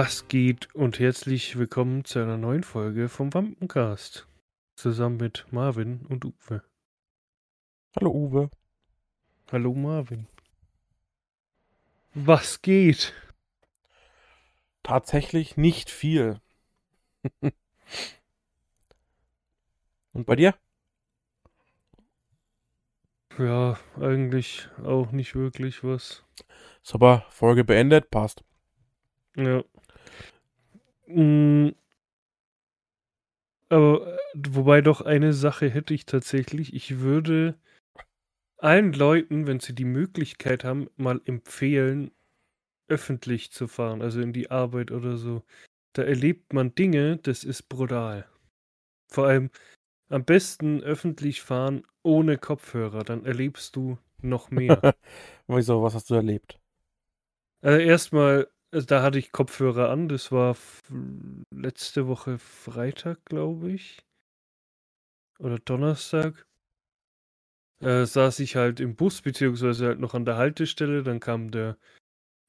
Was geht und herzlich willkommen zu einer neuen Folge vom Wampencast. Zusammen mit Marvin und Uwe. Hallo Uwe. Hallo Marvin. Was geht? Tatsächlich nicht viel. und bei dir? Ja, eigentlich auch nicht wirklich was. Ist aber Folge beendet, passt. Ja. Mm, aber äh, wobei doch eine Sache hätte ich tatsächlich. Ich würde allen Leuten, wenn sie die Möglichkeit haben, mal empfehlen, öffentlich zu fahren, also in die Arbeit oder so. Da erlebt man Dinge, das ist brutal. Vor allem am besten öffentlich fahren ohne Kopfhörer, dann erlebst du noch mehr. Wieso, was hast du erlebt? Also erstmal, also da hatte ich Kopfhörer an, das war letzte Woche Freitag, glaube ich. Oder Donnerstag. Äh, saß ich halt im Bus, beziehungsweise halt noch an der Haltestelle. Dann kam der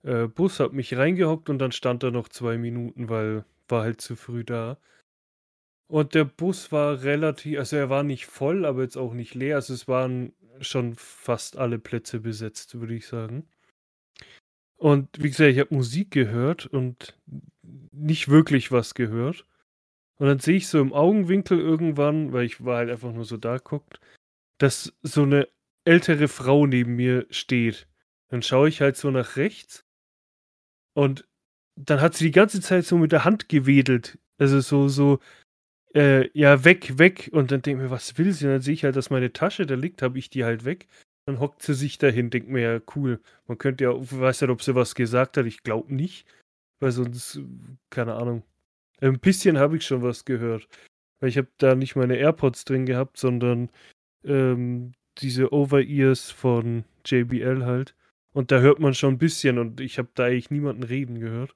äh, Bus, hat mich reingehockt und dann stand er noch zwei Minuten, weil war halt zu früh da. Und der Bus war relativ, also er war nicht voll, aber jetzt auch nicht leer. Also es waren schon fast alle Plätze besetzt, würde ich sagen. Und wie gesagt, ich habe Musik gehört und nicht wirklich was gehört. Und dann sehe ich so im Augenwinkel irgendwann, weil ich war halt einfach nur so da guckt, dass so eine ältere Frau neben mir steht. Dann schaue ich halt so nach rechts und dann hat sie die ganze Zeit so mit der Hand gewedelt. Also so, so, äh, ja, weg, weg. Und dann denke ich mir, was will sie? Und dann sehe ich halt, dass meine Tasche da liegt, habe ich die halt weg. Dann hockt sie sich dahin, denkt mir, ja, cool. Man könnte ja, weiß nicht, ob sie was gesagt hat, ich glaube nicht. Weil sonst, keine Ahnung. Ein bisschen habe ich schon was gehört. Weil ich habe da nicht meine AirPods drin gehabt, sondern ähm, diese Over-Ears von JBL halt. Und da hört man schon ein bisschen und ich habe da eigentlich niemanden reden gehört.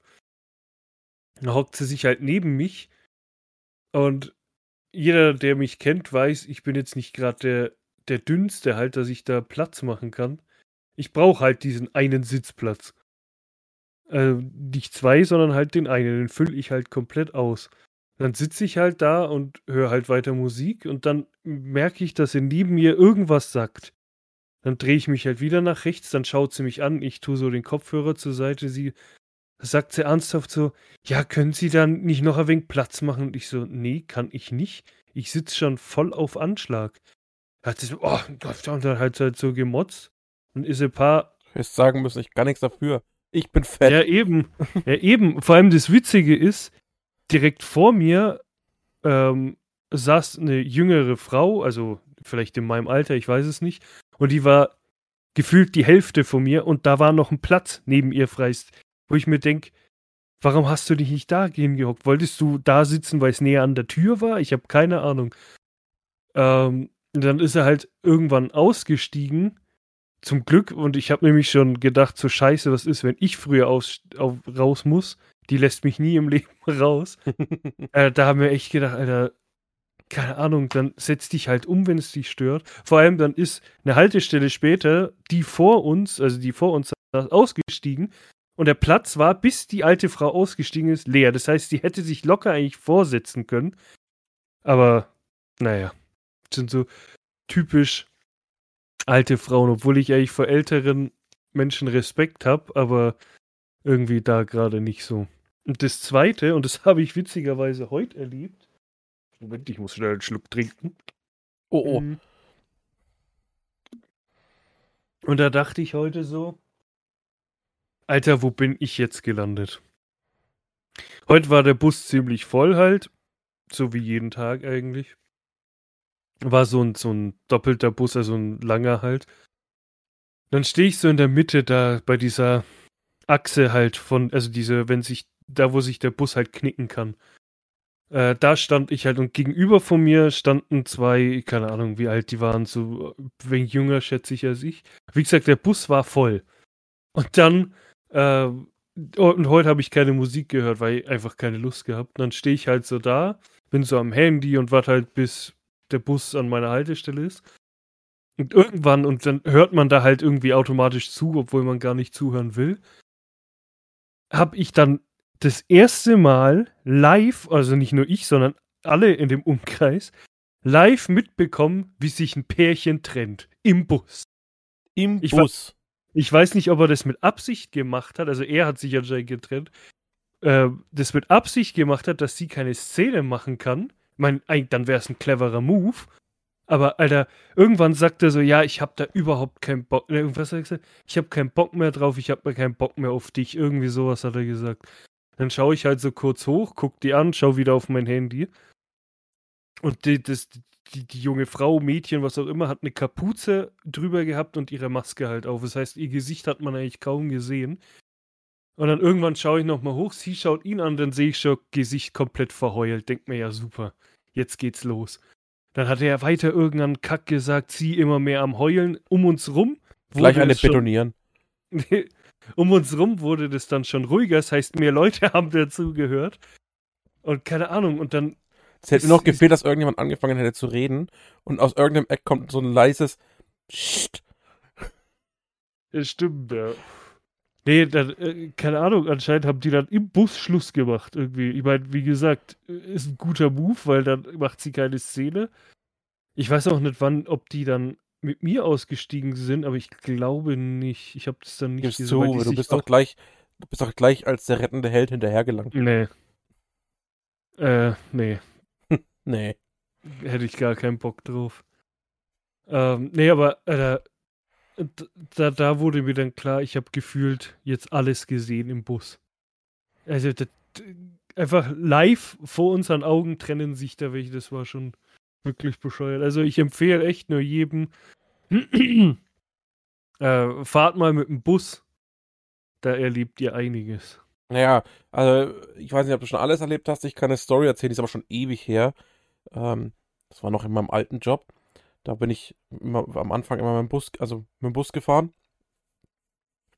Da hockt sie sich halt neben mich und jeder, der mich kennt, weiß, ich bin jetzt nicht gerade der, der dünnste halt, dass ich da Platz machen kann. Ich brauche halt diesen einen Sitzplatz. Äh, nicht zwei, sondern halt den einen. Den fülle ich halt komplett aus. Dann sitze ich halt da und höre halt weiter Musik und dann merke ich, dass sie neben mir irgendwas sagt. Dann drehe ich mich halt wieder nach rechts, dann schaut sie mich an, ich tue so den Kopfhörer zur Seite, sie sagt sie ernsthaft so, ja, können Sie dann nicht noch ein wenig Platz machen? Und ich so, nee, kann ich nicht. Ich sitze schon voll auf Anschlag. Hat sie so, oh und dann halt, halt so gemotzt und ist ein paar. Du hättest sagen müssen, ich kann nichts dafür. Ich bin fett. Ja, eben. ja, eben. Vor allem das Witzige ist, direkt vor mir ähm, saß eine jüngere Frau, also vielleicht in meinem Alter, ich weiß es nicht, und die war gefühlt die Hälfte von mir und da war noch ein Platz neben ihr frei, wo ich mir denke, warum hast du dich nicht da hingehockt? Wolltest du da sitzen, weil es näher an der Tür war? Ich habe keine Ahnung. Ähm, dann ist er halt irgendwann ausgestiegen. Zum Glück, und ich habe nämlich schon gedacht, so scheiße, was ist, wenn ich früher aus, auf, raus muss? Die lässt mich nie im Leben raus. äh, da haben wir echt gedacht, Alter, keine Ahnung, dann setz dich halt um, wenn es dich stört. Vor allem dann ist eine Haltestelle später, die vor uns, also die vor uns ausgestiegen und der Platz war, bis die alte Frau ausgestiegen ist, leer. Das heißt, sie hätte sich locker eigentlich vorsetzen können. Aber, naja, sind so typisch alte Frauen, obwohl ich eigentlich vor älteren Menschen Respekt habe, aber irgendwie da gerade nicht so. Und das zweite, und das habe ich witzigerweise heute erlebt, Moment, ich muss schnell einen Schluck trinken. Oh, oh. Mhm. Und da dachte ich heute so, Alter, wo bin ich jetzt gelandet? Heute war der Bus ziemlich voll halt, so wie jeden Tag eigentlich. War so ein, so ein doppelter Bus, also ein langer halt. Dann stehe ich so in der Mitte da bei dieser Achse halt von, also diese, wenn sich, da wo sich der Bus halt knicken kann. Äh, da stand ich halt und gegenüber von mir standen zwei, keine Ahnung, wie alt die waren, so wenig jünger, schätze ich als ich. Wie gesagt, der Bus war voll. Und dann, äh, und heute habe ich keine Musik gehört, weil ich einfach keine Lust gehabt. Und dann stehe ich halt so da, bin so am Handy und warte halt, bis der Bus an meiner Haltestelle ist. Und irgendwann, und dann hört man da halt irgendwie automatisch zu, obwohl man gar nicht zuhören will, habe ich dann das erste Mal live, also nicht nur ich, sondern alle in dem Umkreis, live mitbekommen, wie sich ein Pärchen trennt. Im Bus. Im Ich Bus. Ich weiß nicht, ob er das mit Absicht gemacht hat, also er hat sich anscheinend getrennt, äh, das mit Absicht gemacht hat, dass sie keine Szene machen kann. Ich meine, dann wäre es ein cleverer Move. Aber, Alter, irgendwann sagt er so, ja, ich habe da überhaupt keinen Bock. Ne, Irgendwas hat er gesagt? Ich habe keinen Bock mehr drauf, ich mir keinen Bock mehr auf dich. Irgendwie sowas hat er gesagt. Dann schaue ich halt so kurz hoch, guck die an, schau wieder auf mein Handy. Und die, das, die, die junge Frau, Mädchen, was auch immer, hat eine Kapuze drüber gehabt und ihre Maske halt auf. Das heißt, ihr Gesicht hat man eigentlich kaum gesehen. Und dann irgendwann schaue ich nochmal hoch, sie schaut ihn an, dann sehe ich schon Gesicht komplett verheult. Denkt mir ja super, jetzt geht's los. Dann hat er weiter irgendeinen Kack gesagt, sie immer mehr am Heulen um uns rum. Gleich eine schon- betonieren. um uns rum wurde das dann schon ruhiger. Das heißt, mehr Leute haben dazu gehört. Und keine Ahnung, und dann Es hätte nur noch gefehlt, dass irgendjemand angefangen hätte zu reden und aus irgendeinem Eck kommt so ein leises Psst. Stimmt, ja. Nee, dann, äh, keine Ahnung, anscheinend haben die dann im Bus Schluss gemacht irgendwie. Ich meine, wie gesagt, äh, ist ein guter Move, weil dann macht sie keine Szene. Ich weiß auch nicht, wann, ob die dann mit mir ausgestiegen sind, aber ich glaube nicht. Ich habe das dann nicht gesehen, die du bist doch gleich, du bist doch gleich als der rettende Held hinterhergelangt. Nee. Äh, nee. Nee. Hätte ich gar keinen Bock drauf. Ähm, nee, aber äh, da, da wurde mir dann klar, ich habe gefühlt jetzt alles gesehen im Bus. Also das, einfach live vor unseren Augen trennen sich da welche. Das war schon wirklich bescheuert. Also ich empfehle echt nur jedem, äh, fahrt mal mit dem Bus. Da erlebt ihr einiges. Naja, also ich weiß nicht, ob du schon alles erlebt hast. Ich kann eine Story erzählen, die ist aber schon ewig her. Ähm, das war noch in meinem alten Job. Da bin ich immer, am Anfang immer mit dem Bus, also mit dem Bus gefahren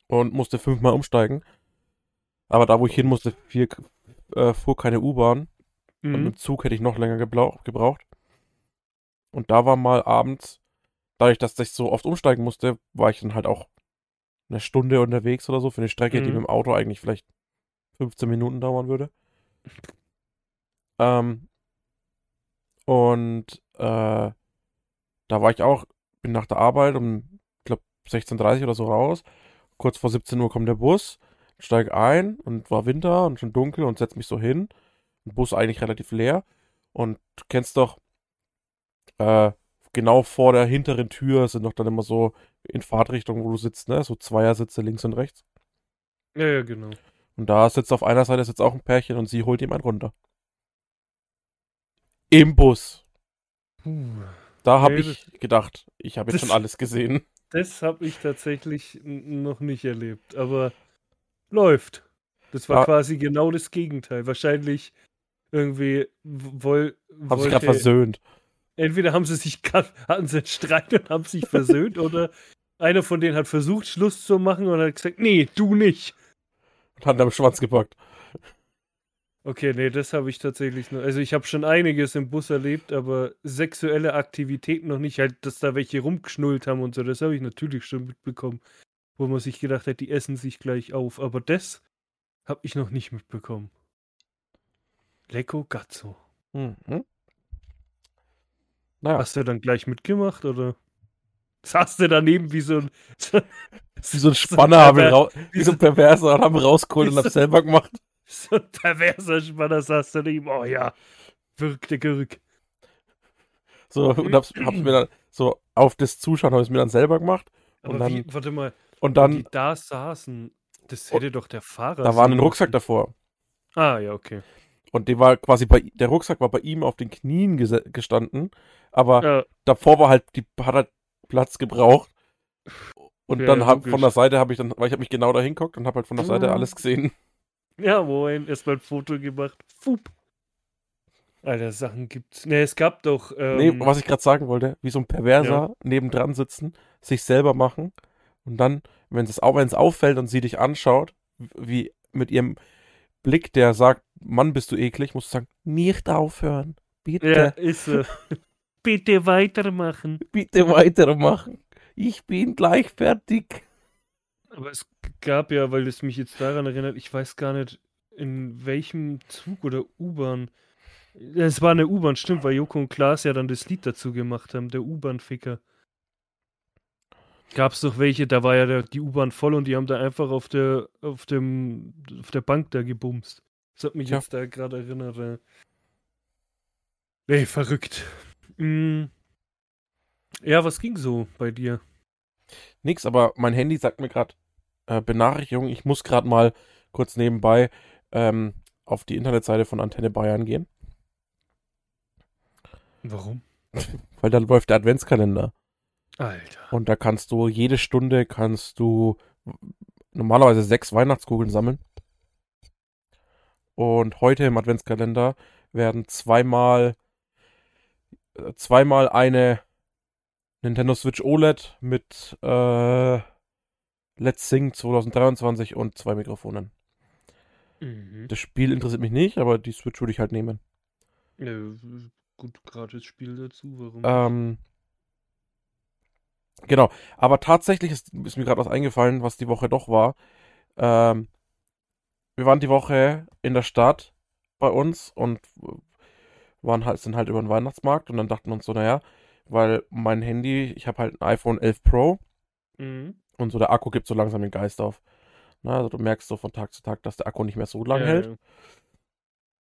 und musste fünfmal umsteigen. Aber da, wo ich hin musste, viel, äh, fuhr keine U-Bahn. Und Mhm. im Zug hätte ich noch länger gebraucht. Und da war mal abends, dadurch, dass ich so oft umsteigen musste, war ich dann halt auch eine Stunde unterwegs oder so für eine Strecke, die Mhm. mit dem Auto eigentlich vielleicht 15 Minuten dauern würde. Ähm, und äh, da war ich auch, bin nach der Arbeit um, ich glaube, 16.30 oder so raus. Kurz vor 17 Uhr kommt der Bus, steige ein und war Winter und schon dunkel und setz mich so hin. Der Bus eigentlich relativ leer. Und du kennst doch, äh, genau vor der hinteren Tür sind doch dann immer so in Fahrtrichtung, wo du sitzt, ne? So Zweiersitze links und rechts. Ja, ja, genau. Und da sitzt auf einer Seite sitzt auch ein Pärchen und sie holt ihm einen runter. Im Bus. Puh. Da habe ich gedacht, ich habe jetzt das- schon alles gesehen. Das habe ich tatsächlich noch nicht erlebt, aber läuft. Das war Ja. quasi genau das Gegenteil. Wahrscheinlich irgendwie woll, Haben sich gerade versöhnt. entweder haben sie sich hatten sie einen Streit und haben sich versöhnt oder einer von denen hat versucht Schluss zu machen und hat gesagt, nee, du nicht. Und hat am Schwanz gepackt. Okay, nee, das habe ich tatsächlich noch. Also ich habe schon einiges im Bus erlebt, aber sexuelle Aktivitäten noch nicht. Halt, dass da welche rumgeschnullt haben und so, das habe ich natürlich schon mitbekommen. Wo man sich gedacht hat, die essen sich gleich auf. Aber das habe ich noch nicht mitbekommen. Lecco Gazzo. Mhm. Naja, Hast du dann gleich mitgemacht oder saß du daneben wie so ein. So, wie so ein Spanner haben ihn perver- rau- wie wie so ein Perverser und haben rausgeholt und haben so- es selber gemacht. So ein perverser Spanner saß daneben. Oh ja, wirkte Gerück. So, und hab's, hab's mir dann so auf das Zuschauen habe ich es mir dann selber gemacht. Aber Und dann- wie, warte mal, Und die dann, da saßen, das Oh, hätte doch der Fahrer. da war ein Rucksack davor. Ah, ja, okay. Und der war quasi bei, der Rucksack war bei ihm auf den Knien gestanden. Aber Ja, davor war halt, die hat halt Platz gebraucht. Und Ja, dann hab, von der Seite habe ich dann, weil ich habe mich genau da hinguckt und habe halt von der Seite Mhm. alles gesehen. Ja moin, erstmal ein Foto gemacht. Fup. Alter, Sachen gibt's. Ne, es gab doch. Ähm, Nee, was ich gerade sagen wollte, wie so ein Perverser nebendran sitzen, sich selber machen und dann, wenn es wenn's auffällt und sie dich anschaut, wie mit ihrem Blick, der sagt, Mann, bist du eklig, musst du sagen, nicht aufhören. Bitte, Ja, ist so. Bitte weitermachen. bitte weitermachen. Ich bin gleich fertig. Aber es gab ja, weil es mich jetzt daran erinnert, ich weiß gar nicht, in welchem Zug oder U-Bahn. Es war eine U-Bahn, stimmt, weil Joko und Klaas ja dann das Lied dazu gemacht haben, der U-Bahn-Ficker. Gab es doch welche, da war ja der, die U-Bahn voll und die haben da einfach auf der, auf dem, auf der Bank da gebumst. Das hat mich Tja. jetzt da gerade erinnert. Ey, verrückt. Mm. Ja, was ging so bei dir? Nix, aber mein Handy sagt mir gerade äh, Benachrichtigung, ich muss gerade mal kurz nebenbei ähm, auf die Internetseite von Antenne Bayern gehen, Warum? weil da läuft der Adventskalender. Alter. Und da kannst du jede Stunde kannst du normalerweise sechs Weihnachtskugeln sammeln. Und heute im Adventskalender werden zweimal äh, zweimal eine Nintendo Switch OLED mit äh, Let's Sing 2023 und zwei Mikrofonen. Mhm. Das Spiel interessiert mich nicht, aber die Switch würde ich halt nehmen. Ja, gut, gratis Spiel dazu, warum? Ähm, genau, aber tatsächlich ist, ist mir gerade was eingefallen, was die Woche doch war. Ähm, wir waren die Woche in der Stadt bei uns und waren halt, sind halt über den Weihnachtsmarkt und dann dachten wir uns so, naja, weil mein Handy, ich habe halt ein iPhone 11 Pro Mhm. und so der Akku gibt so langsam den Geist auf. Na, also du merkst so von Tag zu Tag, dass der Akku nicht mehr so lang Ja, hält. ja.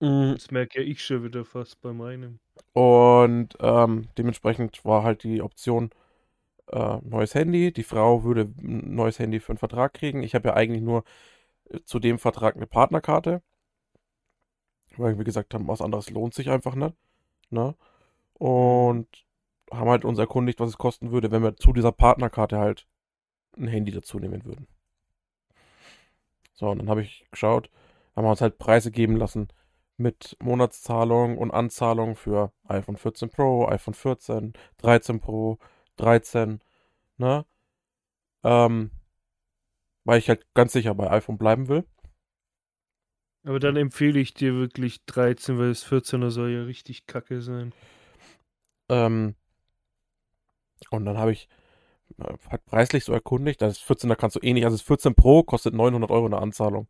Mm, Das merke ja ich schon wieder fast bei meinem. Und ähm, dementsprechend war halt die Option äh, neues Handy. Die Frau würde ein neues Handy für einen Vertrag kriegen. Ich habe ja eigentlich nur äh, zu dem Vertrag eine Partnerkarte. Weil wir gesagt haben, was anderes lohnt sich einfach nicht. Ne? Und haben halt uns erkundigt, was es kosten würde, wenn wir zu dieser Partnerkarte halt ein Handy dazu nehmen würden. So, und dann habe ich geschaut, haben wir uns halt Preise geben lassen mit Monatszahlung und Anzahlung für iPhone 14 Pro, iPhone 14, 13 Pro, 13, ne? Ähm, weil ich halt ganz sicher bei iPhone bleiben will. Aber dann empfehle ich dir wirklich 13, weil das 14er soll ja richtig kacke sein. Ähm, und dann habe ich äh, halt preislich so erkundigt, das 14er kannst du eh nicht, also das 14 Pro kostet 900 Euro eine Anzahlung.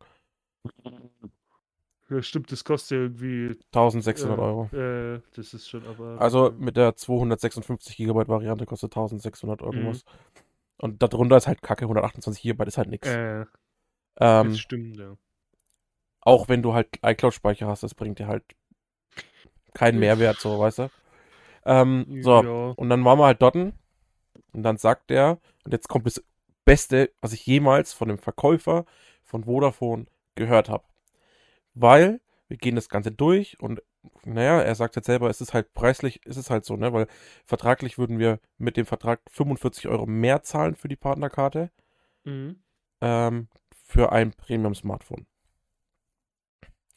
Ja, stimmt, das kostet ja irgendwie. 1600 äh, Euro. Äh, das ist schon aber. Also mit der 256 GB Variante kostet 1600 Mhm. irgendwas. Und darunter ist halt Kacke, 128 GB ist halt nix. Äh, Ähm, das stimmt, ja. auch wenn du halt iCloud-Speicher hast, das bringt dir halt keinen Mehrwert, so, weißt du? Ähm, so, Ja. und dann waren wir halt dort und dann sagt er, und jetzt kommt das Beste, was ich jemals von dem Verkäufer von Vodafone gehört habe. Weil wir gehen das Ganze durch und naja, er sagt jetzt selber, es ist halt preislich, ist es halt so, ne? Weil vertraglich würden wir mit dem Vertrag 45 Euro mehr zahlen für die Partnerkarte Mhm. ähm, für ein Premium-Smartphone.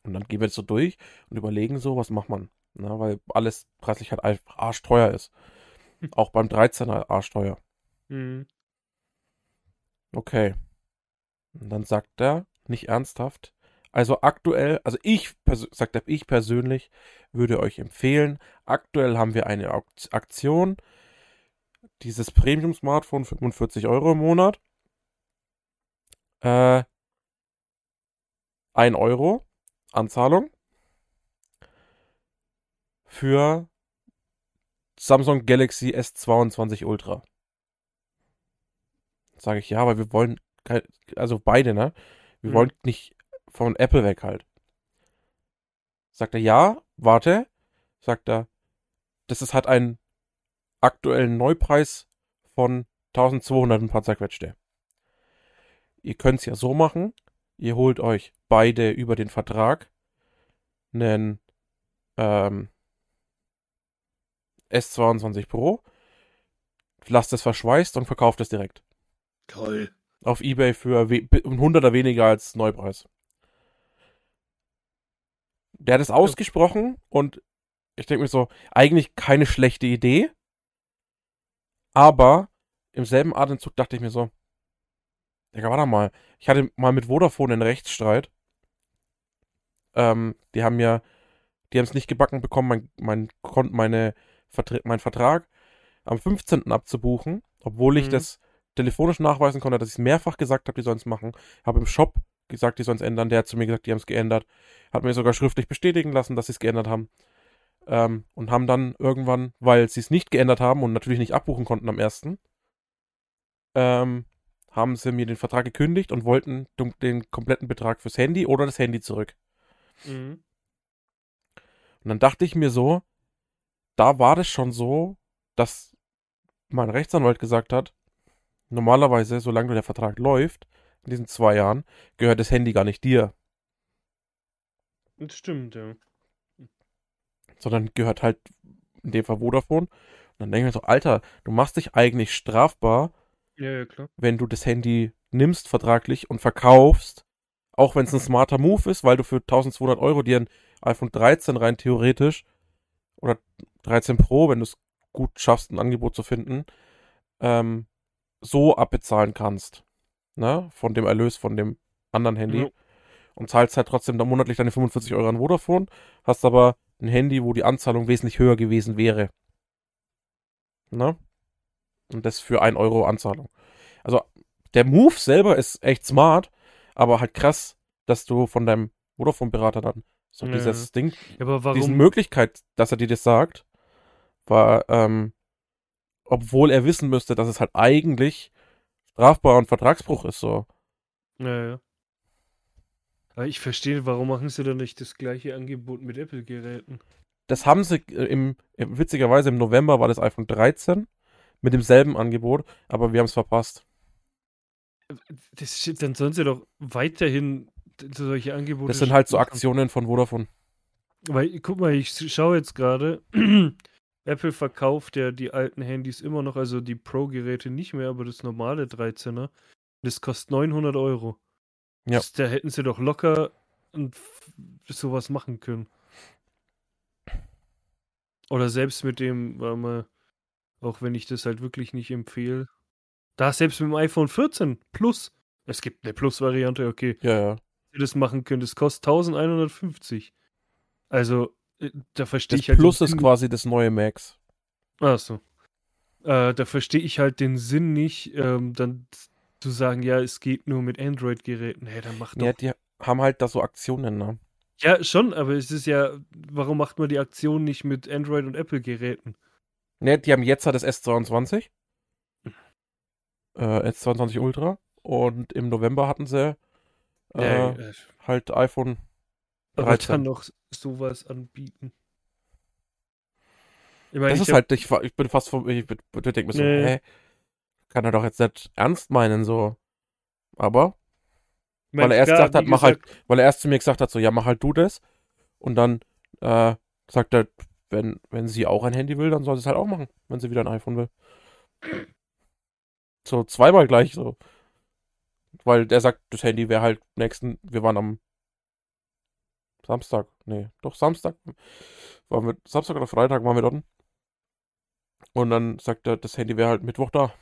Und dann gehen wir das so durch und überlegen so, was macht man? Na, weil alles preislich halt einfach arschteuer ist. Hm. Auch beim 13er arschteuer. Mhm. Okay. Und dann sagt er, nicht ernsthaft, also aktuell, also ich, sagt er, ich persönlich würde euch empfehlen, aktuell haben wir eine Aktion, dieses Premium-Smartphone 45 Euro im Monat, äh, 1 Euro Anzahlung für Samsung Galaxy S22 Ultra. Sage ich ja, weil wir wollen, also beide, ne? Wir Mhm. wollen nicht von Apple weg halt. Sagt er, ja, warte. Sagt er, das ist, hat einen aktuellen Neupreis von 1200 ein paar zerquetschte. Ihr könnt es ja so machen, ihr holt euch beide über den Vertrag einen ähm, S22 Pro, lasst es verschweißt und verkauft es direkt. Toll. Auf Ebay für ein Hunderter weniger als Neupreis. Der hat es ausgesprochen und ich denke mir so, eigentlich keine schlechte Idee. Aber im selben Atemzug dachte ich mir so, Digga, warte mal. Ich hatte mal mit Vodafone einen Rechtsstreit. Ähm, die haben ja, die haben es nicht gebacken bekommen, mein, mein, meine, Vertra mein Vertrag am 15. abzubuchen, obwohl ich Mhm. das telefonisch nachweisen konnte, dass ich es mehrfach gesagt habe, die sollen es machen. Habe im Shop gesagt, die sollen es ändern. Der hat zu mir gesagt, die haben es geändert. Hat mir sogar schriftlich bestätigen lassen, dass sie es geändert haben. Ähm, und haben dann irgendwann, weil sie es nicht geändert haben und natürlich nicht abbuchen konnten am ersten, ähm, haben sie mir den Vertrag gekündigt und wollten den kompletten Betrag fürs Handy oder das Handy zurück. Mhm. Und dann dachte ich mir so, da war das schon so, dass mein Rechtsanwalt gesagt hat, normalerweise, solange der Vertrag läuft, in diesen zwei Jahren, gehört das Handy gar nicht dir. Das stimmt, ja. Sondern gehört halt in dem Fall Vodafone. Und dann denke ich mir so, Alter, du machst dich eigentlich strafbar, ja, ja, wenn du das Handy nimmst vertraglich und verkaufst, auch wenn es ein smarter Move ist, weil du für 1200 Euro dir ein iPhone 13 rein theoretisch oder 13 Pro, wenn du es gut schaffst, ein Angebot zu finden, ähm, so abbezahlen kannst. Ne? Von dem Erlös von dem anderen Handy. Ja. Und zahlst halt trotzdem dann monatlich deine 45 Euro an Vodafone, hast aber ein Handy, wo die Anzahlung wesentlich höher gewesen wäre. Ne? Und das für 1 Euro Anzahlung. Also, der Move selber ist echt smart, aber halt krass, dass du von deinem Vodafone-Berater dann so ja. dieses Ding, ja, aber warum? diese Möglichkeit, dass er dir das sagt, war, ähm, obwohl er wissen müsste, dass es halt eigentlich strafbar und Vertragsbruch ist, so. Ja, ja. Aber ich verstehe, warum machen sie dann nicht das gleiche Angebot mit Apple-Geräten? Das haben sie äh, im, witzigerweise im November war das iPhone 13 mit demselben Angebot, aber wir haben es verpasst. Das, dann sollen sie doch weiterhin solche Angebote. Das sind halt so Aktionen von Vodafone. Weil, guck mal, ich schaue jetzt gerade, Apple verkauft ja die alten Handys immer noch, also die Pro-Geräte nicht mehr, aber das normale 13er. Das kostet 900 Euro. Ja. Das, da hätten sie doch locker sowas machen können. Oder selbst mit dem, mal, auch wenn ich das halt wirklich nicht empfehle. Da selbst mit dem iPhone 14 Plus. Es gibt eine Plus-Variante, okay. Ja, ja. Sie das machen können. Das kostet 1150. Also, äh, da verstehe ich halt. Plus ist quasi das neue Max. Achso. Äh, da verstehe ich halt den Sinn nicht, ähm, dann zu sagen, ja, es geht nur mit Android-Geräten. Hey, dann macht doch. Ja, die haben halt da so Aktionen, ne? Ja, schon, aber es ist ja, warum macht man die Aktion nicht mit Android- und Apple-Geräten? Ne, die haben jetzt halt das S22. Äh, S22 Ultra. Und im November hatten sie äh, ja, ja. halt iPhone aber dann noch sowas anbieten. Ich mein, das ist hab... halt, ich, ich, bin fast vom, ich, ich, ich denke mir so, nee. hä, kann er doch jetzt nicht ernst meinen, so. Aber, mein, weil er erst gesagt hat, mach halt, weil er erst zu mir gesagt hat, so, ja, mach halt du das. Und dann, äh, sagt er, wenn, wenn sie auch ein Handy will, dann soll sie es halt auch machen, wenn sie wieder ein iPhone will. So, zweimal gleich, so. Weil der sagt, das Handy wäre halt nächsten, wir waren am Samstag, nee, doch Samstag. Waren wir, Samstag oder Freitag waren wir dort. Und dann sagt er, das Handy wäre halt Mittwoch da.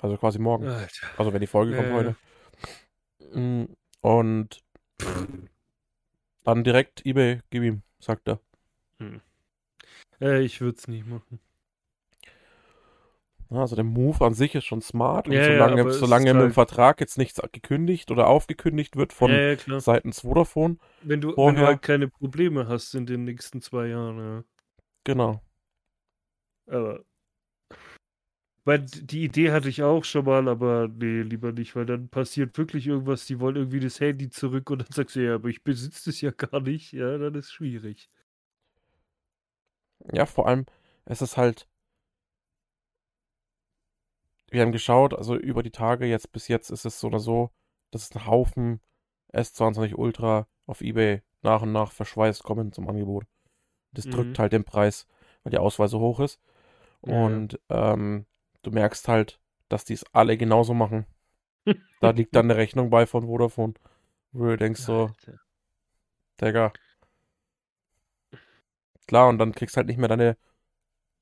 Also quasi morgen. Alter. Also wenn die Folge kommt äh. heute. Mm, und dann direkt eBay gib ihm, sagt er. Hm. Äh, ich würde es nicht machen. Also der Move an sich ist schon smart und ja, solange, ja, solange im halt Vertrag jetzt nichts gekündigt oder aufgekündigt wird von ja, seitens Vodafone. Wenn du, vorher, wenn du halt keine Probleme hast in den nächsten zwei Jahren, ja. Genau. Aber. Weil die Idee hatte ich auch schon mal, aber nee, lieber nicht, weil dann passiert wirklich irgendwas, die wollen irgendwie das Handy zurück und dann sagst du, ja, aber ich besitze es ja gar nicht, ja, dann ist es schwierig. Ja, vor allem, es ist halt, wir haben geschaut, also über die Tage jetzt bis jetzt ist es so oder so, dass es ein Haufen S22 Ultra auf Ebay nach und nach verschweißt kommen zum Angebot. Das mhm. drückt halt den Preis, weil die Auswahl so hoch ist. Ja. Und ähm, du merkst halt, dass die es alle genauso machen. da liegt dann eine Rechnung bei von Vodafone, wo du denkst so, Digga. Klar, und dann kriegst halt nicht mehr deine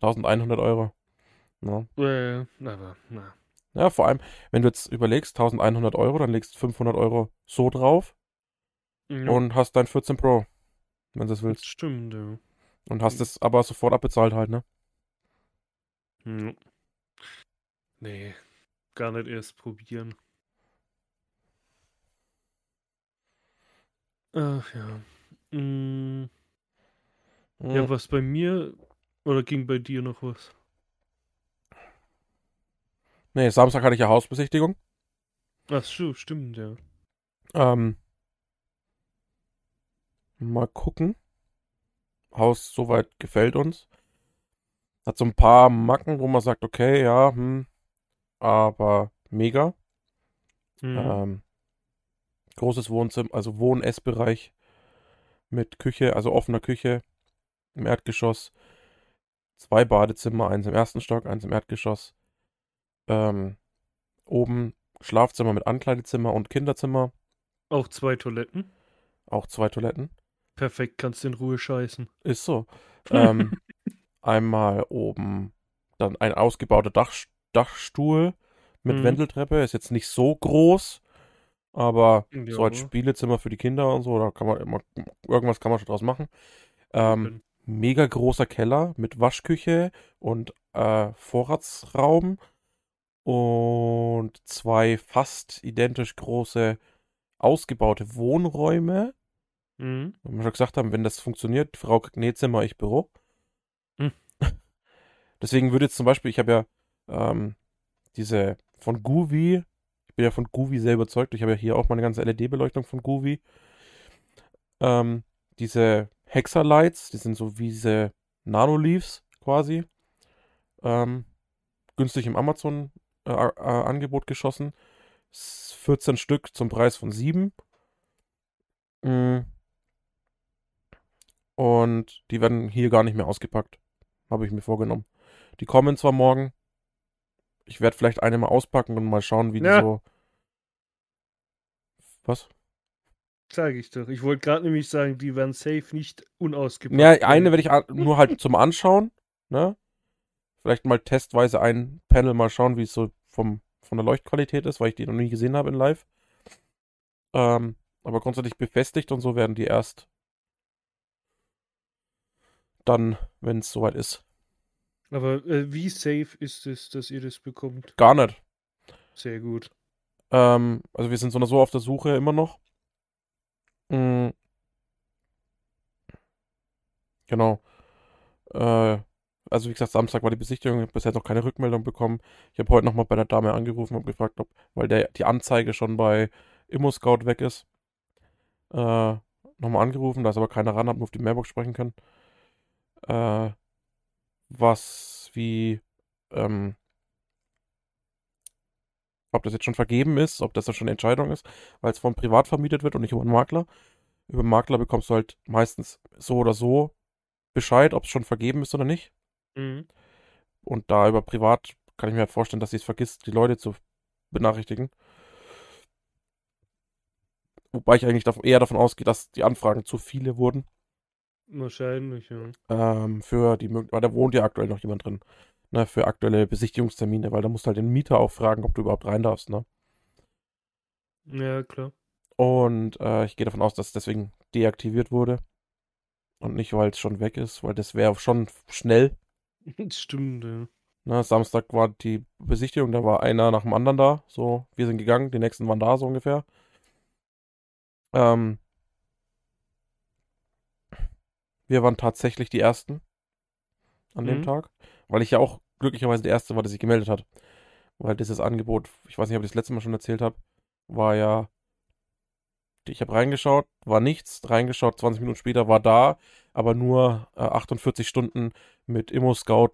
1100 Euro. Ne? Äh, aber, na. Ja, vor allem, wenn du jetzt überlegst, 1100 Euro, dann legst du 500 Euro so drauf ja. und hast dein 14 Pro, wenn du es willst. Das stimmt, ja. Und hast es aber sofort abbezahlt halt, ne? Ja. Nee, gar nicht erst probieren. Ach ja. Mm, Hm, ja, was bei mir oder ging bei dir noch was? Nee, Samstag hatte ich ja Hausbesichtigung. Ach so, stimmt, ja. Ähm, mal gucken. Haus soweit gefällt uns. Hat so ein paar Macken, wo man sagt, okay, ja, hm, aber mega. Mhm. Ähm, großes Wohnzimmer, also Wohn-Essbereich mit Küche, also offener Küche im Erdgeschoss. Zwei Badezimmer, eins im ersten Stock, eins im Erdgeschoss. Ähm, oben Schlafzimmer mit Ankleidezimmer und Kinderzimmer. Auch zwei Toiletten. Auch zwei Toiletten. Perfekt, kannst in Ruhe scheißen. Ist so. Ähm, einmal oben dann ein ausgebauter Dach, Dachstuhl mit Mhm. Wendeltreppe. Ist jetzt nicht so groß, aber Ja. so als Spielezimmer für die Kinder und so, da kann man immer, irgendwas kann man schon draus machen. Ähm, mega großer Keller mit Waschküche und äh, Vorratsraum und zwei fast identisch große ausgebaute Wohnräume. Mhm. Wenn wir schon gesagt haben, wenn das funktioniert, Frau kriegt Nähzimmer, ich Büro. Hm. Deswegen würde jetzt zum Beispiel, ich habe ja ähm, diese von Guvi, ich bin ja von Guvi sehr überzeugt, ich habe ja hier auch meine ganze LED-Beleuchtung von Guvi. Ähm, diese Hexalights, die sind so wie diese Nano-Leaves quasi. Ähm, günstig im Amazon-Angebot geschossen. S- 14 Stück zum Preis von 7. Mm. Und die werden hier gar nicht mehr ausgepackt. Habe ich mir vorgenommen. Die kommen zwar morgen. Ich werde vielleicht eine mal auspacken und mal schauen, wie die Ja. so. Was? Sag ich doch. Ich wollte gerade nämlich sagen, die werden safe nicht unausgepackt. Ja, eine werde ich nur halt zum Anschauen, ne? Vielleicht mal testweise ein Panel mal schauen, wie es so vom, von der Leuchtqualität ist, weil ich die noch nie gesehen habe in live. Ähm, aber grundsätzlich befestigt und so werden die erst dann, wenn es soweit ist. Aber äh, wie safe ist es, dass ihr das bekommt? Gar nicht. Sehr gut. Ähm, also wir sind so oder so auf der Suche immer noch. Mm. Genau. Äh, also wie gesagt, Samstag war die Besichtigung, ich habe bisher noch keine Rückmeldung bekommen. Ich habe heute nochmal bei der Dame angerufen und gefragt, ob, weil der, die Anzeige schon bei ImmoScout weg ist, äh, nochmal angerufen, da ist aber keiner ran, hat nur auf die Mailbox sprechen können. Äh, was, wie, ähm, ob das jetzt schon vergeben ist, ob das dann schon eine Entscheidung ist, weil es von privat vermietet wird und nicht über einen Makler. Über einen Makler bekommst du halt meistens so oder so Bescheid, ob es schon vergeben ist oder nicht. Mhm. Und da über privat kann ich mir halt vorstellen, dass sie es vergisst, die Leute zu benachrichtigen. Wobei ich eigentlich eher davon ausgehe, dass die Anfragen zu viele wurden. Wahrscheinlich, ja. Ähm, für die weil da wohnt ja aktuell noch jemand drin. Ne, für aktuelle Besichtigungstermine, weil da musst du halt den Mieter auch fragen, ob du überhaupt rein darfst, ne? Ja, klar. Und äh, ich gehe davon aus, dass es deswegen deaktiviert wurde. Und nicht, weil es schon weg ist, weil das wäre schon schnell. Stimmt, ja. Ne, Samstag war die Besichtigung, da war einer nach dem anderen da. So, wir sind gegangen, die nächsten waren da, so ungefähr. Ähm, wir waren tatsächlich die Ersten an dem Mhm. Tag, weil ich ja auch glücklicherweise der Erste war, der sich gemeldet hat. Weil dieses Angebot, ich weiß nicht, ob ich das letzte Mal schon erzählt habe, war ja, ich habe reingeschaut, war nichts, reingeschaut, 20 Minuten später war da, aber nur äh, 48 Stunden mit ImmoScout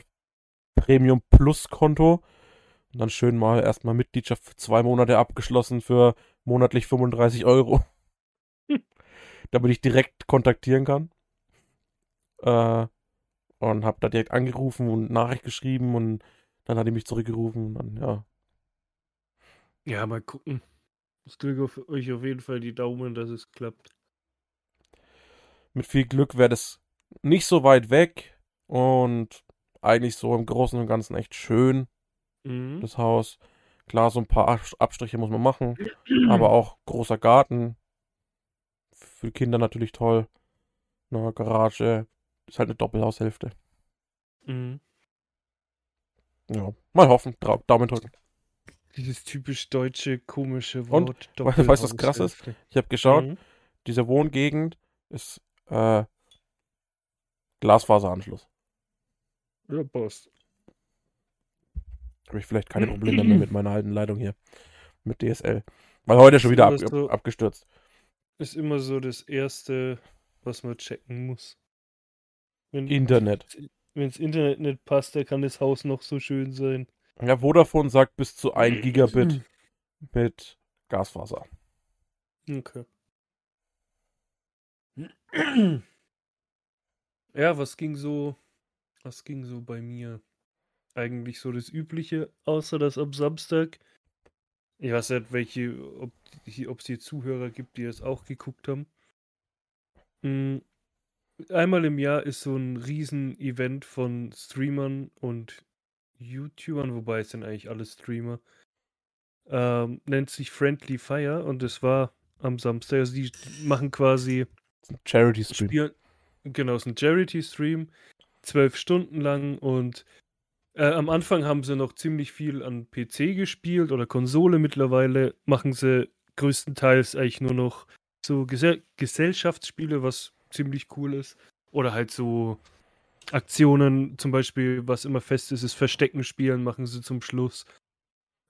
Premium Plus Konto. Und dann schön mal erstmal Mitgliedschaft für zwei Monate abgeschlossen für monatlich 35 Euro. Damit ich direkt kontaktieren kann. Äh, und habe da direkt angerufen und Nachricht geschrieben und dann hat er mich zurückgerufen und dann, ja. Ja, mal gucken. Ich drücke auf euch auf jeden Fall die Daumen, dass es klappt. Mit viel Glück wäre das nicht so weit weg und eigentlich so im Großen und Ganzen echt schön, Mhm. das Haus. Klar, so ein paar Abs- Abstriche muss man machen, aber auch großer Garten. Für Kinder natürlich toll. Na, Garage. Ist halt eine Doppelhaushälfte. Mhm. Ja, mal hoffen. Daumen drücken. Dieses typisch deutsche, komische Und? Wort. weißt du, was krass ist? Ich habe geschaut, Mhm. diese Wohngegend ist äh, Glasfaseranschluss. Ja, passt. Habe ich vielleicht keine Probleme mehr mit meiner alten Leitung hier. Mit DSL. Weil heute schon wieder ab, so, abgestürzt. Ist immer so das Erste, was man checken muss. Wenn, Internet. Wenn das Internet nicht passt, dann kann das Haus noch so schön sein. Ja, Vodafone sagt bis zu 1 Gigabit mit Gasfaser. Okay. Ja, was ging so, was ging so bei mir? Eigentlich so das Übliche, außer dass am Samstag, ich weiß nicht, welche, ob es hier Zuhörer gibt, die das auch geguckt haben. Hm, einmal im Jahr ist so ein Riesen-Event von Streamern und YouTubern, wobei es sind eigentlich alle Streamer. Ähm, nennt sich Friendly Fire und es war am Samstag. Also die machen quasi Charity Stream. Spielen, genau, es ist ein Charity Stream, zwölf Stunden lang und äh, am Anfang haben sie noch ziemlich viel an PC gespielt oder Konsole. Mittlerweile machen sie größtenteils eigentlich nur noch so Gesell Gesellschaftsspiele, was ziemlich cool ist. Oder halt so Aktionen, zum Beispiel, was immer fest ist, ist Verstecken spielen, machen sie zum Schluss.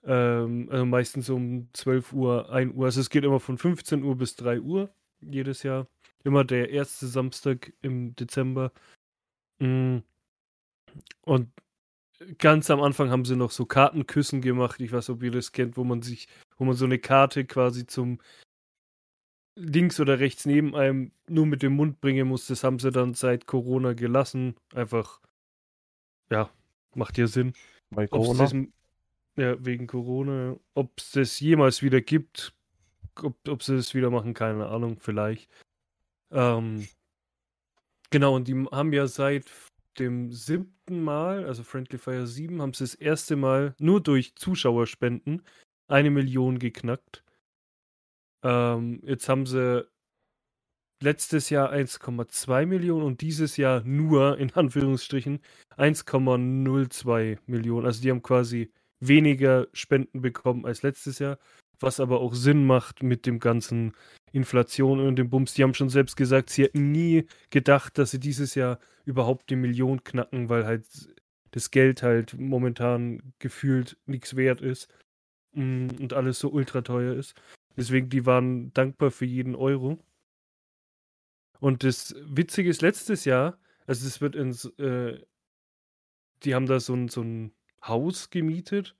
Ähm, also meistens um 12 Uhr, 1 Uhr. Also es geht immer von 15 Uhr bis 3 Uhr jedes Jahr. Immer der erste Samstag im Dezember. Mm. Und ganz am Anfang haben sie noch so Kartenküssen gemacht. Ich weiß, ob ihr das kennt, wo man sich, wo man so eine Karte quasi zum links oder rechts neben einem nur mit dem Mund bringen muss. Das haben sie dann seit Corona gelassen. Einfach, ja, macht ja Sinn. Weil Corona? Das, ja, wegen Corona. Ob es das jemals wieder gibt, ob, ob sie das wieder machen, keine Ahnung, vielleicht. Ähm, genau, und die haben ja seit dem siebten Mal, also Friendly Fire 7, haben sie das erste Mal nur durch Zuschauerspenden eine Million geknackt. Ähm, jetzt haben sie letztes Jahr 1,2 Millionen und dieses Jahr nur, in Anführungsstrichen, 1,02 Millionen. Also die haben quasi weniger Spenden bekommen als letztes Jahr, was aber auch Sinn macht mit dem ganzen Inflation und dem Bums. Die haben schon selbst gesagt, sie hätten nie gedacht, dass sie dieses Jahr überhaupt die Million knacken, weil halt das Geld halt momentan gefühlt nichts wert ist mm, und alles so ultra teuer ist. Deswegen, die waren dankbar für jeden Euro. Und das Witzige ist, letztes Jahr, also es wird ins, äh, die haben da so ein, so ein Haus gemietet.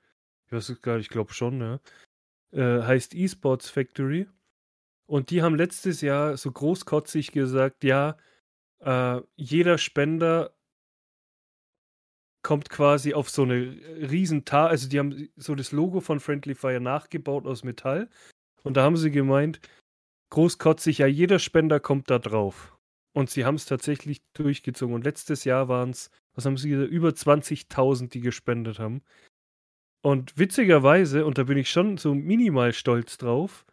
Ich weiß es gar nicht, ich glaube schon, ja. Äh, heißt Esports Factory. Und die haben letztes Jahr so großkotzig gesagt, ja, äh, jeder Spender kommt quasi auf so eine riesen Ta also die haben so das Logo von Friendly Fire nachgebaut aus Metall und da haben sie gemeint, großkotzig, ja, jeder Spender kommt da drauf. Und sie haben es tatsächlich durchgezogen. Und letztes Jahr waren es, was haben sie gesagt, über 20.000, die gespendet haben. Und witzigerweise, und da bin ich schon so minimal stolz drauf,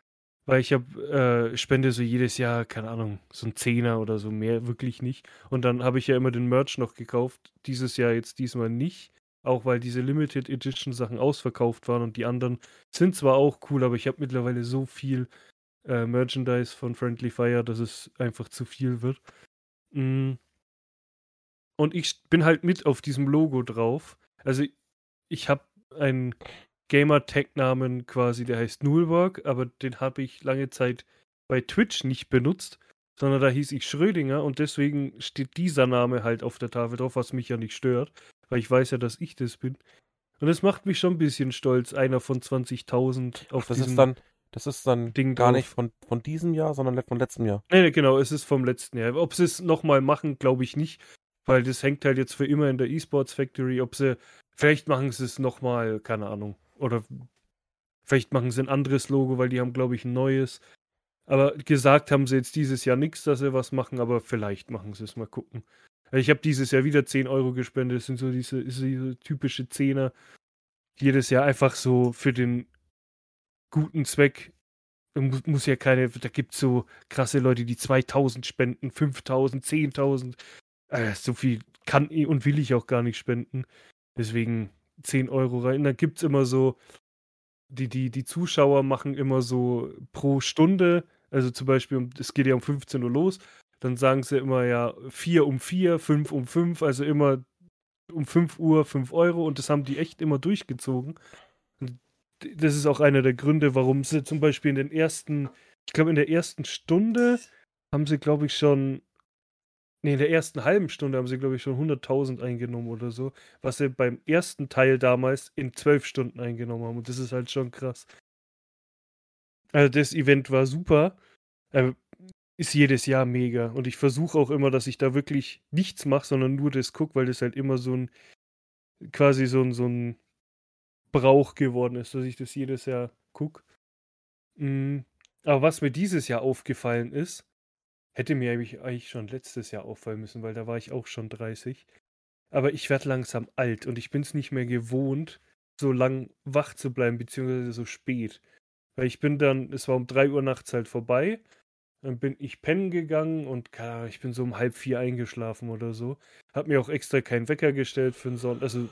weil ich habe äh, spende so jedes Jahr, keine Ahnung, so ein Zehner oder so mehr, wirklich nicht. Und dann habe ich ja immer den Merch noch gekauft. Dieses Jahr jetzt diesmal nicht. Auch weil diese Limited Edition Sachen ausverkauft waren und die anderen sind zwar auch cool, aber ich habe mittlerweile so viel äh, Merchandise von Friendly Fire, dass es einfach zu viel wird. Mm. Und ich bin halt mit auf diesem Logo drauf. Also ich habe einen Gamer-Tag-Namen quasi, der heißt Nullwork, aber den habe ich lange Zeit bei Twitch nicht benutzt, sondern da hieß ich Schrödinger und deswegen steht dieser Name halt auf der Tafel drauf, was mich ja nicht stört weil ich weiß ja, dass ich das bin. Und das macht mich schon ein bisschen stolz, einer von 20.000 auf das ist dann Das ist dann Ding gar drauf. nicht von, von diesem Jahr, sondern von letztem Jahr. Nee, nee, genau, es ist vom letzten Jahr. Ob sie es nochmal machen, glaube ich nicht, weil das hängt halt jetzt für immer in der Esports Factory. Ob sie, vielleicht machen sie es nochmal, keine Ahnung. Oder vielleicht machen sie ein anderes Logo, weil die haben, glaube ich, ein neues. Aber gesagt haben sie jetzt dieses Jahr nichts, dass sie was machen, aber vielleicht machen sie es mal gucken. Ich habe dieses Jahr wieder 10 Euro gespendet. Das sind so diese, diese typische Zehner. Jedes Jahr einfach so für den guten Zweck. Muss, ja keine, da gibt es so krasse Leute, die 2000 spenden, 5000, 10.000. Äh, so viel kann und will ich auch gar nicht spenden. Deswegen 10 Euro rein. Da gibt es immer so, die, die, die Zuschauer machen immer so pro Stunde Also zum Beispiel, es geht ja um 15 Uhr los, dann sagen sie immer ja 4 um 4, 5 um 5, also immer um 5 Uhr 5 Euro und das haben die echt immer durchgezogen. Und das ist auch einer der Gründe, warum sie zum Beispiel in den ersten, ich glaube in der ersten Stunde haben sie, glaube ich, schon, nee, in der ersten halben Stunde haben sie, glaube ich, schon 100.000 eingenommen oder so, was sie beim ersten Teil damals in 12 Stunden eingenommen haben und das ist halt schon krass. Also das Event war super. Ist jedes Jahr mega. Und ich versuche auch immer, dass ich da wirklich nichts mache, sondern nur das gucke, weil das halt immer so ein, quasi so ein, so ein Brauch geworden ist, dass ich das jedes Jahr gucke. Mhm. Aber was mir dieses Jahr aufgefallen ist, hätte mir eigentlich schon letztes Jahr auffallen müssen, weil da war ich auch schon 30. Aber ich werde langsam alt und ich bin es nicht mehr gewohnt, so lang wach zu bleiben, beziehungsweise so spät. Weil ich bin dann, es war um 3 Uhr nachts halt vorbei dann bin ich pennen gegangen und keine ich bin so um halb vier eingeschlafen oder so. Hab mir auch extra keinen Wecker gestellt für den Sonntag. Also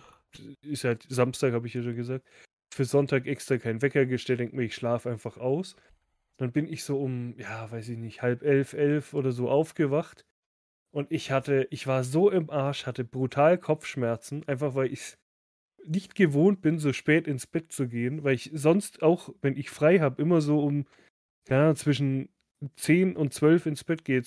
ist halt Samstag, habe ich ja schon gesagt. Für Sonntag extra keinen Wecker gestellt. Denk mir, ich schlafe einfach aus. Dann bin ich so um, ja, weiß ich nicht, halb elf, elf oder so aufgewacht. Und ich hatte, ich war so im Arsch, hatte brutal Kopfschmerzen, einfach weil ich nicht gewohnt bin, so spät ins Bett zu gehen, weil ich sonst auch, wenn ich frei habe, immer so um, ja, zwischen 10 und 12 ins Bett geht,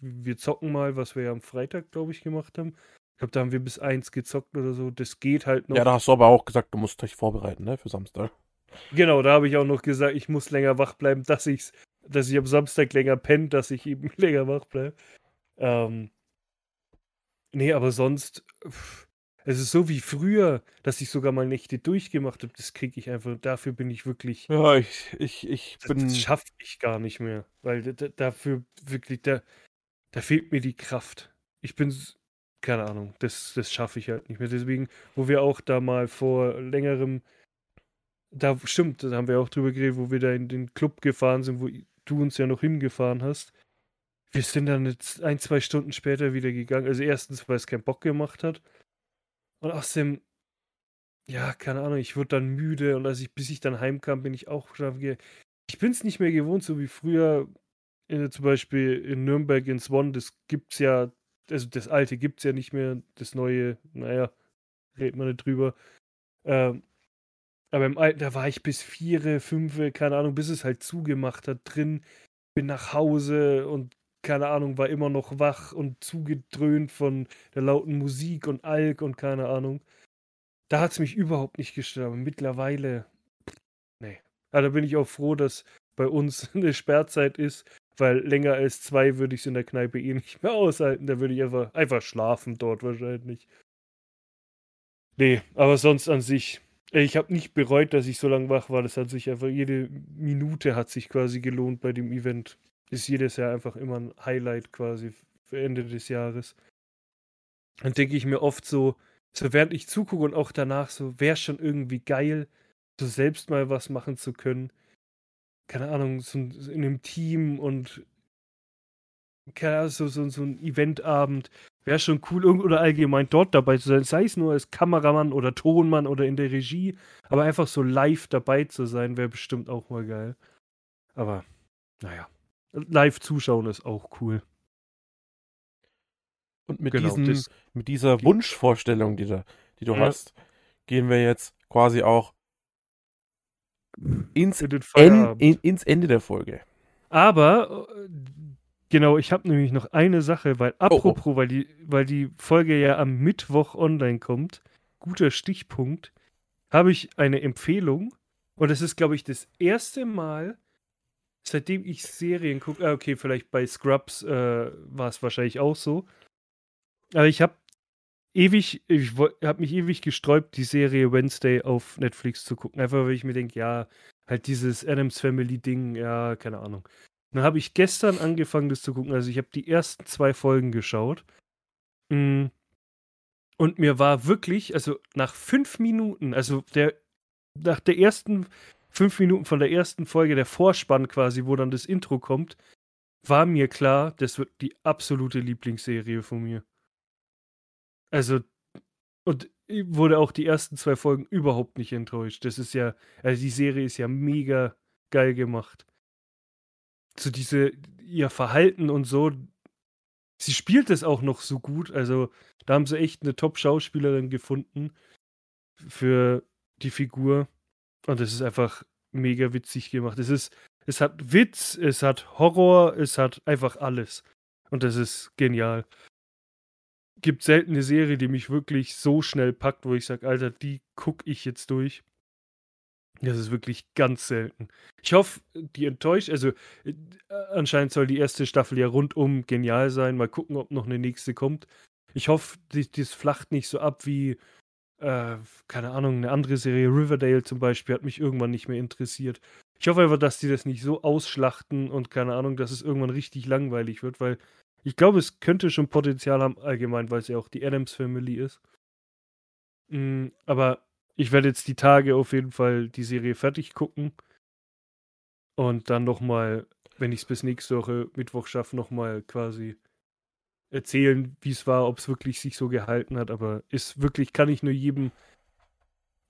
wir zocken mal, was wir ja am Freitag, glaube ich, gemacht haben. Ich glaube, da haben wir bis 1 gezockt oder so. Das geht halt noch. Ja, da hast du aber auch gesagt, du musst dich vorbereiten, ne, für Samstag. Genau, da habe ich auch noch gesagt, ich muss länger wach bleiben, dass ich's, dass ich am Samstag länger penne, dass ich eben länger wach bleibe. Ähm, nee, aber sonst, pff, es ist so wie früher, dass ich sogar mal Nächte durchgemacht habe. Das kriege ich einfach. Dafür bin ich wirklich. Ja, ich, ich, ich Das, bin. das schaffe ich gar nicht mehr. Weil da, dafür wirklich, da, da fehlt mir die Kraft. Ich bin. Keine Ahnung, das, das schaffe ich halt nicht mehr. Deswegen, wo wir auch da mal vor längerem. Da stimmt, da haben wir auch drüber geredet, wo wir da in den Club gefahren sind, wo du uns ja noch hingefahren hast. Wir sind dann jetzt ein, zwei Stunden später wieder gegangen. Also erstens, weil es keinen Bock gemacht hat. Und außerdem, ja, keine Ahnung, ich wurde dann müde und als ich, bis ich dann heimkam, bin ich auch gegangen. Ich bin es nicht mehr gewohnt, so wie früher, äh, zum Beispiel in Nürnberg in Swan, das gibt's ja, also das alte gibt's ja nicht mehr, das neue, naja, redet man nicht drüber. Ähm, aber im alten, da war ich bis vier, fünf, keine Ahnung, bis es halt zugemacht hat drin, bin nach Hause und keine Ahnung, war immer noch wach und zugedröhnt von der lauten Musik und Alk und keine Ahnung. Da hat es mich überhaupt nicht gestört. Aber mittlerweile, nee. Aber da bin ich auch froh, dass bei uns eine Sperrzeit ist, weil länger als zwei würde ich es in der Kneipe eh nicht mehr aushalten. Da würde ich einfach, einfach schlafen dort wahrscheinlich. Nee, aber sonst an sich, ich habe nicht bereut, dass ich so lange wach war. Das hat sich einfach, jede Minute hat sich quasi gelohnt bei dem Event ist jedes Jahr einfach immer ein Highlight quasi für Ende des Jahres. Dann denke ich mir oft so, so während ich zugucke und auch danach so, wäre schon irgendwie geil, so selbst mal was machen zu können. Keine Ahnung, so in einem Team und keine Ahnung, so, so, so ein Eventabend. Wäre schon cool, oder allgemein dort dabei zu sein. Sei es nur als Kameramann oder Tonmann oder in der Regie. Aber einfach so live dabei zu sein, wäre bestimmt auch mal geil. Aber, naja live zuschauen ist auch cool. Und mit, genau, diesen, mit dieser Wunschvorstellung, die, da, die du ja. hast, gehen wir jetzt quasi auch ins, in en, in, ins Ende der Folge. Aber, genau, ich habe nämlich noch eine Sache, weil apropos, oh, oh. Weil, die, weil die Folge ja am Mittwoch online kommt, guter Stichpunkt, habe ich eine Empfehlung. Und es ist, glaube ich, das erste Mal, seitdem ich Serien gucke, ah, okay, vielleicht bei Scrubs äh, war es wahrscheinlich auch so. Aber ich habe ewig, ich habe mich ewig gesträubt, die Serie Wednesday auf Netflix zu gucken. Einfach weil ich mir denke, ja, halt dieses Adams Family Ding, ja, keine Ahnung. Dann habe ich gestern angefangen, das zu gucken. Also ich habe die ersten zwei Folgen geschaut. Mm. Und mir war wirklich, also nach fünf Minuten, also der, nach der ersten fünf Minuten von der ersten Folge, der Vorspann quasi, wo dann das Intro kommt, war mir klar, das wird die absolute Lieblingsserie von mir. Also, und wurde auch die ersten zwei Folgen überhaupt nicht enttäuscht. Das ist ja, also die Serie ist ja mega geil gemacht. so diese, ihr Verhalten und so, sie spielt es auch noch so gut. Also, da haben sie echt eine Top-Schauspielerin gefunden für die Figur. Und es ist einfach mega witzig gemacht. Es ist, es hat Witz, es hat Horror, es hat einfach alles. Und das ist genial. Gibt selten eine Serie, die mich wirklich so schnell packt, wo ich sage, Alter, die gucke ich jetzt durch. Das ist wirklich ganz selten. Ich hoffe, die enttäuscht. Also, äh, anscheinend soll die erste Staffel ja rundum genial sein. Mal gucken, ob noch eine nächste kommt. Ich hoffe, das flacht nicht so ab wie, äh, keine Ahnung, eine andere Serie. Riverdale zum Beispiel hat mich irgendwann nicht mehr interessiert. Ich hoffe einfach, dass die das nicht so ausschlachten und keine Ahnung, dass es irgendwann richtig langweilig wird, weil ich glaube, es könnte schon Potenzial haben, allgemein, weil es ja auch die Adams Family ist. Mhm, aber ich werde jetzt die Tage auf jeden Fall die Serie fertig gucken. Und dann nochmal, wenn ich es bis nächste Woche Mittwoch schaffe, nochmal quasi erzählen, wie es war, ob es wirklich sich so gehalten hat. Aber ist wirklich, kann ich nur jedem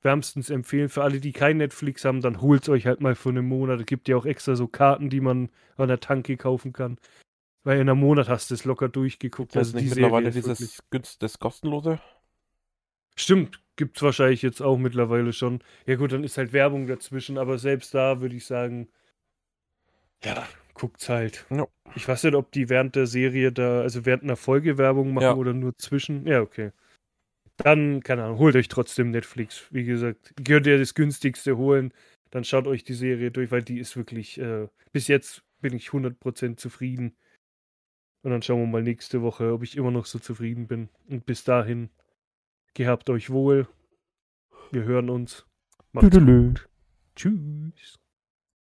wärmstens empfehlen. Für alle, die kein Netflix haben, dann holt es euch halt mal für einen Monat. Es gibt ja auch extra so Karten, die man an der Tanke kaufen kann. Weil in einem Monat hast du es locker durchgeguckt. Das also ist nicht die mittlerweile dieses das kostenlose? Stimmt, gibt es wahrscheinlich jetzt auch mittlerweile schon. Ja gut, dann ist halt Werbung dazwischen, aber selbst da würde ich sagen, ja, guckt's halt. Ja. Ich weiß nicht, ob die während der Serie da, also während einer Folge Werbung machen ja. oder nur zwischen. Ja, okay. Dann, keine Ahnung, holt euch trotzdem Netflix. Wie gesagt, könnt ihr das günstigste holen, dann schaut euch die Serie durch, weil die ist wirklich, äh, bis jetzt bin ich 100% zufrieden. Und dann schauen wir mal nächste Woche, ob ich immer noch so zufrieden bin. Und bis dahin Gehabt euch wohl. Wir hören uns. Macht's gut. Tschüss.